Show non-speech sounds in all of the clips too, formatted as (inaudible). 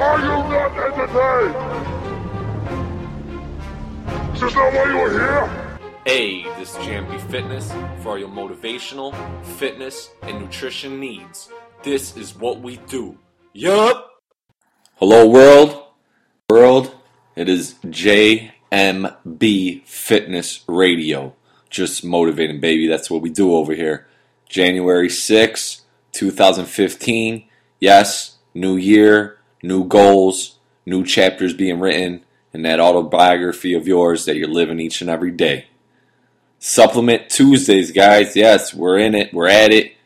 Are you not entertained? Is this not why you were here? Hey, this is JMB Fitness for your motivational, fitness, and nutrition needs. This is what we do. Yup! Hello, world. World, it is JMB Fitness Radio. Just motivating, baby. That's what we do over here. January 6, 2015. Yes, new year, new goals, new chapters being written in that autobiography of yours that you're living each and every day. Supplement Tuesdays, guys. Yes, we're in it. We're at it.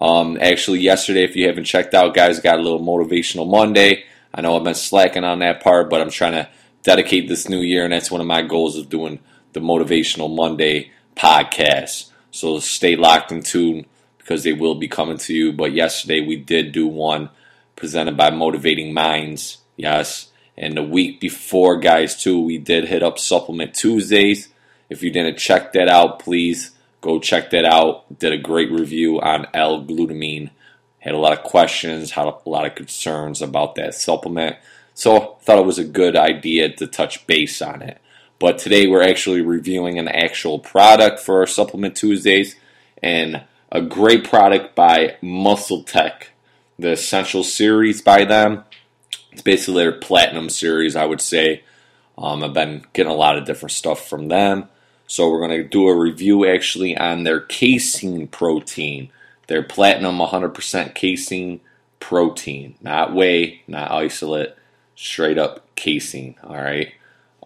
Um, actually, yesterday, if you haven't checked out, guys, got a little motivational Monday. I know I've been slacking on that part, but I'm trying to dedicate this new year, and that's one of my goals of doing the motivational Monday podcast. So stay locked and tuned because they will be coming to you. But yesterday we did do one presented by Motivating Minds. Yes. And the week before, guys, too, we did hit up Supplement Tuesdays. If you didn't check that out, please go check that out. Did a great review on L-glutamine. Had a lot of questions, had a lot of concerns about that supplement. So thought it was a good idea to touch base on it. But today we're actually reviewing an actual product for our Supplement Tuesdays and a great product by Muscle Tech, the Essential Series by them. It's basically their platinum series, I would say. Um, I've been getting a lot of different stuff from them. So we're going to do a review actually on their casein protein, their platinum 100% casein protein, not whey, not isolate, straight up casein. All right.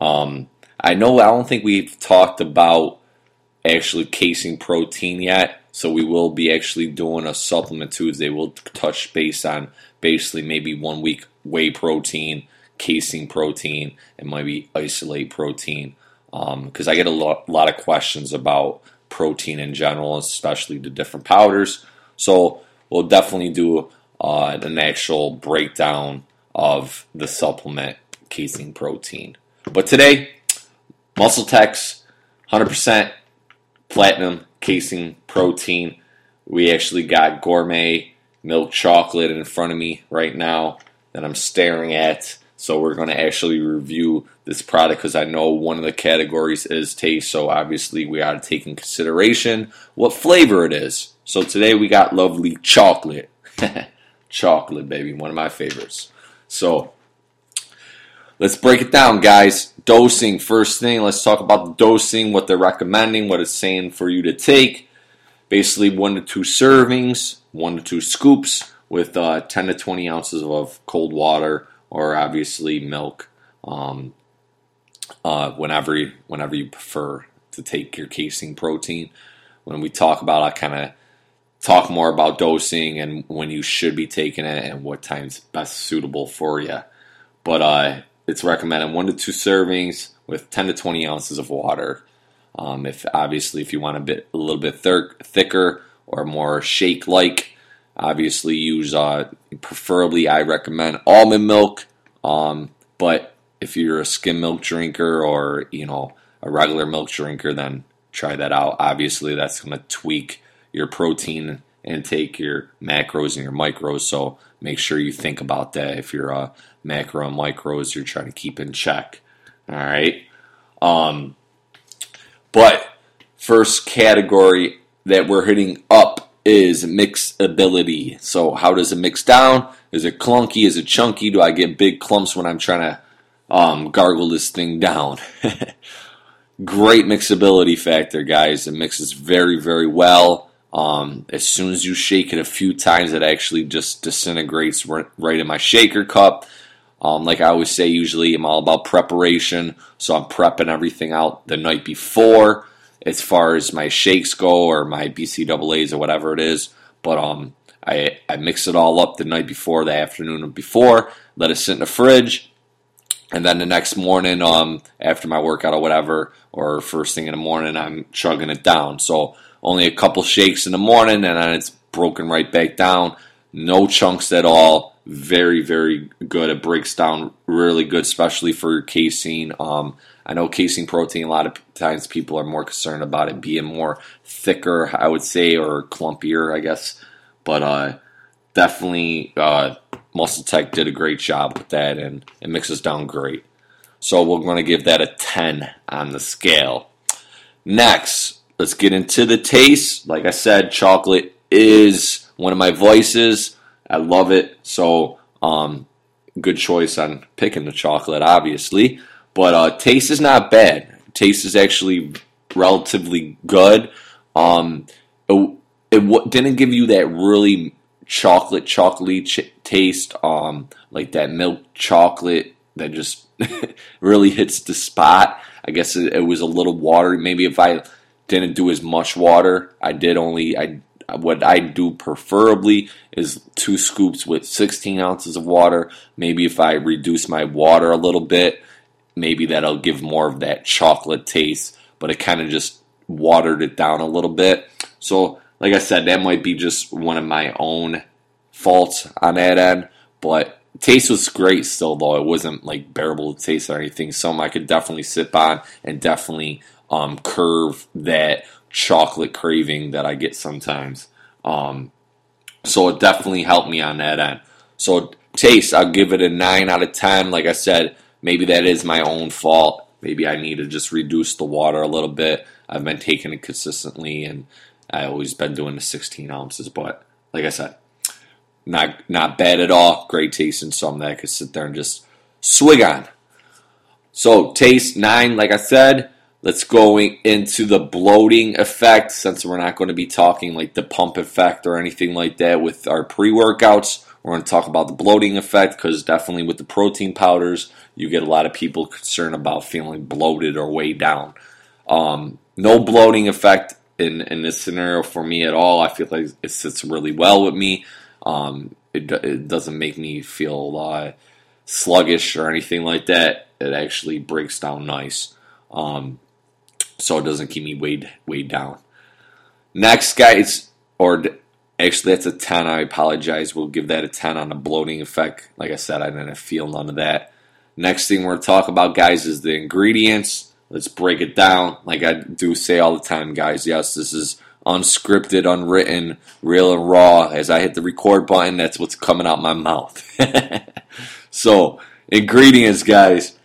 Um, I know I don't think we've talked about actually casein protein yet, so we will be actually doing a supplement Tuesday. We'll touch base on basically maybe one week whey protein, casein protein, and maybe isolate protein because um, I get a lot, lot of questions about protein in general, especially the different powders. So we'll definitely do uh, an actual breakdown of the supplement casein protein. But today, Muscle Tech's 100% platinum casein protein. We actually got gourmet milk chocolate in front of me right now that I'm staring at. So we're going to actually review this product because I know one of the categories is taste. So obviously we got to take in consideration what flavor it is. So today we got lovely chocolate. (laughs) chocolate, baby, one of my favorites. So let's break it down, guys. Dosing, first thing, let's talk about the dosing, what they're recommending, what it's saying for you to take. Basically, one to two servings, one to two scoops with uh, 10 to 20 ounces of cold water or obviously milk, um, uh, whenever you, whenever you prefer to take your casein protein. When we talk about, I kind of talk more about dosing and when you should be taking it and what time's best suitable for you. But uh, it's recommended one to two servings with 10 to 20 ounces of water. Um, if obviously if you want a bit a little bit thir- thicker or more shake like, Obviously, use uh, preferably I recommend almond milk. Um, but if you're a skim milk drinker or you know a regular milk drinker, then try that out. Obviously, that's going to tweak your protein intake, your macros and your micros. So make sure you think about that if you're a macro and micros you're trying to keep in check. All right. Um, but first category that we're hitting up is mixability. So, how does it mix down? Is it clunky? Is it chunky? Do I get big clumps when I'm trying to um, gargle this thing down? (laughs) Great mixability factor, guys. It mixes very, very well. Um, as soon as you shake it a few times, it actually just disintegrates right in my shaker cup. Um, like I always say, usually I'm all about preparation, so I'm prepping everything out the night before as far as my shakes go or my BCAAs or whatever it is. But um, I I mix it all up the night before, the afternoon before, let it sit in the fridge, and then the next morning, um, after my workout or whatever, or first thing in the morning, I'm chugging it down. So only a couple shakes in the morning, and then it's broken right back down. No chunks at all. Very, very good. It breaks down really good, especially for casein. Um, I know casein protein, a lot of times people are more concerned about it being more thicker, I would say, or clumpier, I guess. But uh, definitely uh, Muscle Tech did a great job with that, and it mixes down great. So we're going to give that a 10 on the scale. Next, let's get into the taste. Like I said, chocolate is one of my voices. I love it. So, um, good choice on picking the chocolate, obviously. But uh, taste is not bad. Taste is actually relatively good. Um, it, it didn't give you that really chocolate, chocolatey ch- taste, um, like that milk chocolate that just (laughs) really hits the spot. I guess it, it was a little watery. Maybe if I didn't do as much water, I did only I what I do preferably is two scoops with 16 ounces of water. Maybe if I reduce my water a little bit, maybe that'll give more of that chocolate taste. But it kind of just watered it down a little bit. So, like I said, that might be just one of my own faults on that end. But taste was great still, though. It wasn't like bearable to taste or anything. Something I could definitely sip on and definitely um, curve that chocolate craving that I get sometimes. Um, so it definitely helped me on that end. So taste, I'll give it a nine out of ten. Like I said, maybe that is my own fault. Maybe I need to just reduce the water a little bit. I've been taking it consistently, and I always been doing the 16 ounces. But like I said, not not bad at all. Great taste and something that I could sit there and just swig on. So taste nine, like I said. Let's go into the bloating effect since we're not going to be talking like the pump effect or anything like that with our pre workouts. We're going to talk about the bloating effect because definitely with the protein powders, you get a lot of people concerned about feeling bloated or weighed down. Um, no bloating effect in, in this scenario for me at all. I feel like it sits really well with me. Um, it, it doesn't make me feel uh, sluggish or anything like that. It actually breaks down nice. Um, so it doesn't keep me weighed weighed down. Next, guys, or actually that's a ten. I apologize. We'll give that a ten on the bloating effect. Like I said, I didn't feel none of that. Next thing we're talk about, guys, is the ingredients. Let's break it down. Like I do say all the time, guys. Yes, this is unscripted, unwritten, real and raw. As I hit the record button, that's what's coming out my mouth. (laughs) so, ingredients, guys.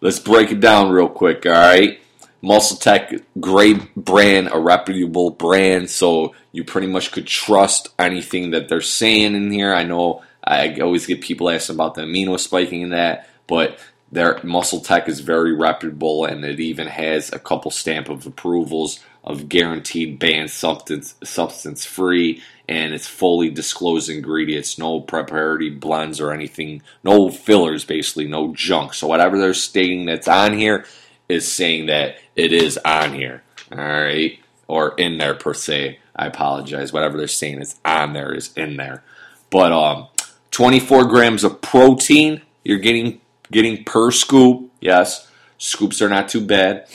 Let's break it down real quick. All right. Muscle Tech, great brand, a reputable brand, so you pretty much could trust anything that they're saying in here. I know I always get people asking about the amino spiking and that, but their Muscle Tech is very reputable, and it even has a couple stamp of approvals of guaranteed banned substance substance free, and it's fully disclosed ingredients, no proprietary blends or anything, no fillers, basically no junk. So whatever they're stating that's on here is saying that it is on here. All right. Or in there per se. I apologize. Whatever they're saying is on there is in there. But um 24 grams of protein you're getting getting per scoop. Yes. Scoops are not too bad.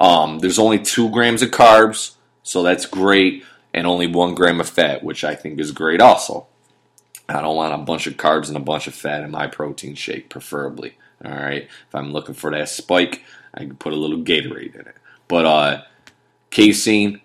Um, there's only two grams of carbs, so that's great, and only one gram of fat, which I think is great also. I don't want a bunch of carbs and a bunch of fat in my protein shake, preferably. All right. If I'm looking for that spike, I can put a little Gatorade in it. But uh, casein,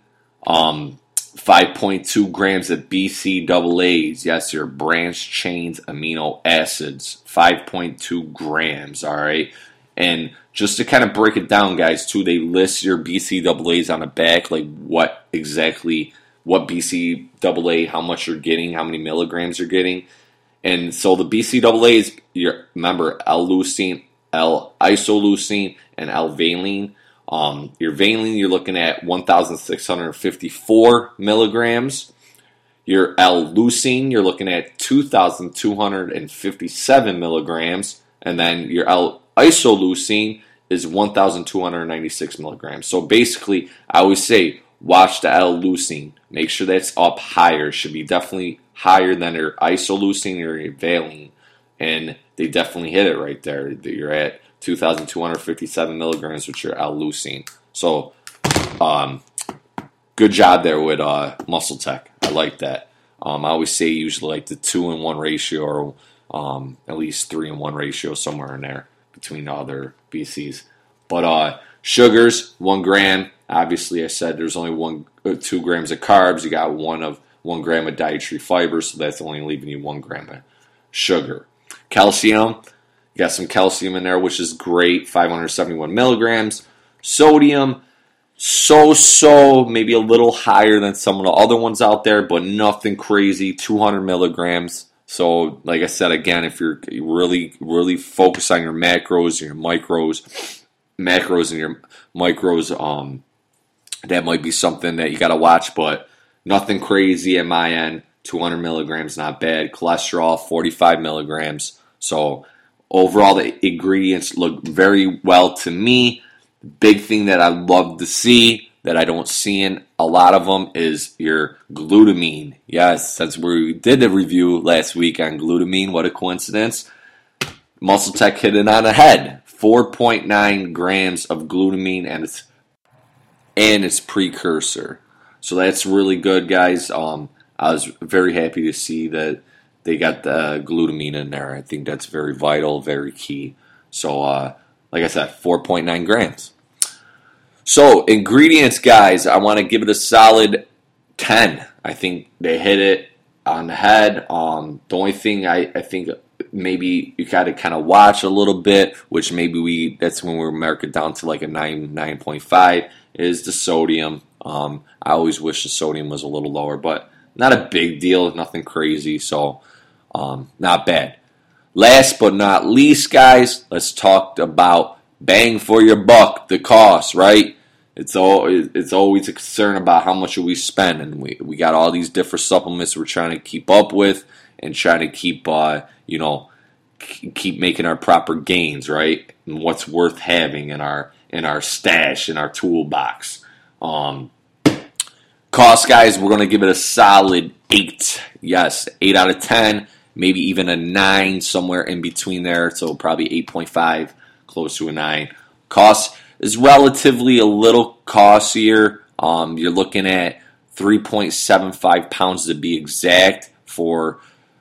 um, 5.2 grams of BCAAs. Yes, your branched chains amino acids. 5.2 grams. All right. And just to kind of break it down, guys, too, they list your BCAAs on the back, like what exactly, what BCAA, how much you're getting, how many milligrams you're getting. And so the BCAAs, you remember L-leucine, L-isoleucine, and L-valine. Um, your valine, you're looking at 1,654 milligrams. Your L-leucine, you're looking at 2,257 milligrams. And then your L-isoleucine is 1,296 milligrams. So basically, I always say, watch the L-leucine. Make sure that's up higher. Should be definitely higher than your isoleucine or your valine. And they definitely hit it right there. You're at 2,257 milligrams with your L-leucine. So, um, good job there with uh, Muscle Tech. I like that. Um, I always say usually like the two and one ratio or um, at least three and one ratio somewhere in there between the other BCs. But uh, sugars, one gram. Obviously, I said there's only one, uh, two grams of carbs. You got one of one gram of dietary fiber, so that's only leaving you one gram of sugar. Calcium, you got some calcium in there, which is great, 571 milligrams. Sodium, so so, maybe a little higher than some of the other ones out there, but nothing crazy, 200 milligrams. So, like I said, again, if you're really, really focused on your macros and your micros, macros and your micros, um, that might be something that you got to watch, but nothing crazy at my end. 200 milligrams, not bad. Cholesterol, 45 milligrams. So, overall, the ingredients look very well to me. Big thing that I love to see that I don't see in a lot of them is your glutamine. Yes, since we did the review last week on glutamine, what a coincidence. Muscle Tech hit it on the head. 4.9 grams of glutamine and its and its precursor. So that's really good, guys. Um, I was very happy to see that they got the glutamine in there. I think that's very vital, very key. So, uh, like I said, 4.9 grams. So, ingredients, guys, I want to give it a solid 10. I think they hit it on the head. Um, the only thing I, I think maybe you got to kind of watch a little bit, which maybe we that's when we mark it down to like a 9, 9.5, is the sodium. Um, I always wish the sodium was a little lower, but not a big deal, nothing crazy, so um, not bad. Last but not least, guys, let's talk about bang for your buck, the cost, right? It's all it's always a concern about how much are we spend, and we we got all these different supplements we're trying to keep up with and trying to keep uh, you know keep making our proper gains, right? And what's worth having in our in our stash in our toolbox. Um, cost, guys, we're gonna give it a solid eight. Yes, eight out of ten, maybe even a nine somewhere in between there. So probably eight point five, close to a nine. Cost is relatively a little costlier. Um, you're looking at 3.75 pounds to be exact for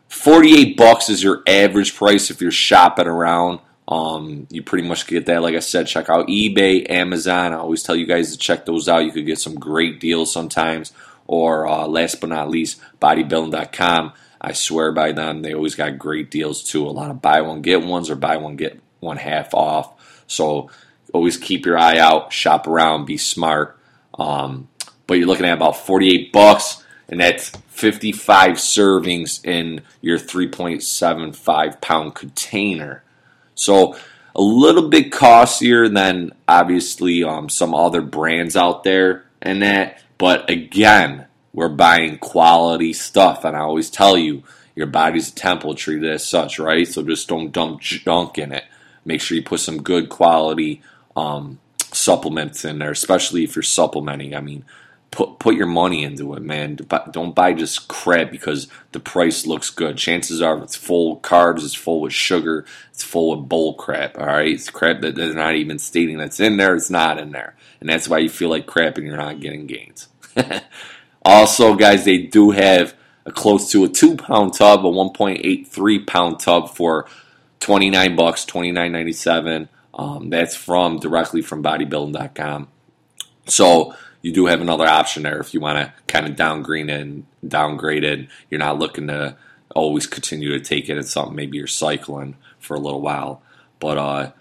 48 bucks is your average price if you're shopping around. Um, you pretty much get that. Like I said, check out eBay, Amazon. I always tell you guys to check those out. You could get some great deals sometimes. Or uh, last but not least, bodybuilding.com. I swear by them. They always got great deals too. A lot of buy one get ones or buy one get one half off. So always keep your eye out, shop around, be smart. Um, but you're looking at about 48 bucks, and that's 55 servings in your 3.75 pound container. So a little bit costlier than obviously um, some other brands out there, and that. But again, we're buying quality stuff, and I always tell you, your body's a temple, treat it as such, right? So just don't dump junk in it. Make sure you put some good quality um, supplements in there, especially if you're supplementing. I mean, put put your money into it, man. Don't buy just crap because the price looks good. Chances are it's full of carbs, it's full with sugar, it's full of bull crap. All right, it's crap that they're not even stating that's in there. It's not in there, and that's why you feel like crap and you're not getting gains. (laughs) also, guys, they do have a close to a two pound tub, a 1.83 pound tub for 29 bucks, 29.97. Um, that's from directly from bodybuilding.com. So you do have another option there if you want to kind of downgrade and downgrade it. You're not looking to always continue to take it. It's something maybe you're cycling for a little while, but uh,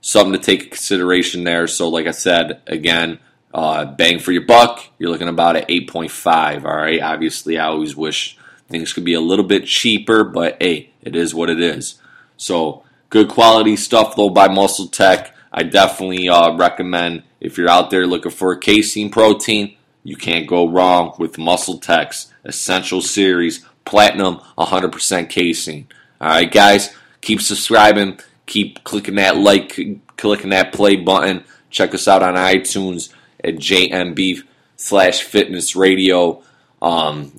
something to take consideration there. So, like I said, again, uh, bang for your buck. You're looking about at 8.5. All right. Obviously, I always wish things could be a little bit cheaper, but hey, it is what it is. So Good quality stuff though by Muscle Tech. I definitely uh, recommend if you're out there looking for a casein protein, you can't go wrong with Muscle Tech's Essential Series Platinum 100% casein. All right, guys, keep subscribing, keep clicking that like, clicking that play button. Check us out on iTunes at JMB slash Fitness Radio. Um,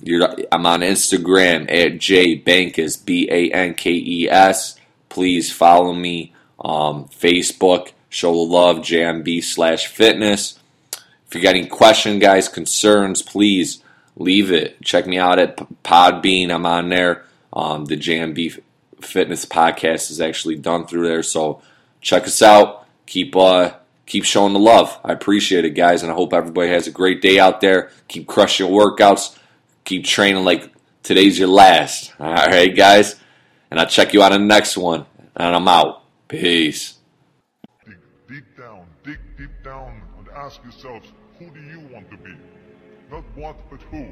I'm on Instagram at jbankes B A N K E S please follow me. Um, Facebook, show the love, JMB slash fitness. If you got any questions, guys, concerns, please leave it. Check me out at Podbean. I'm on there. Um, the JMB Fitness podcast is actually done through there. So check us out. Keep uh, keep showing the love. I appreciate it, guys, and I hope everybody has a great day out there. Keep crushing your workouts. Keep training like today's your last. All right, guys. And I'll check you out in the next one. And I'm out. Peace. Dig deep down, and ask yourselves, who do you want to be? Not what, but who.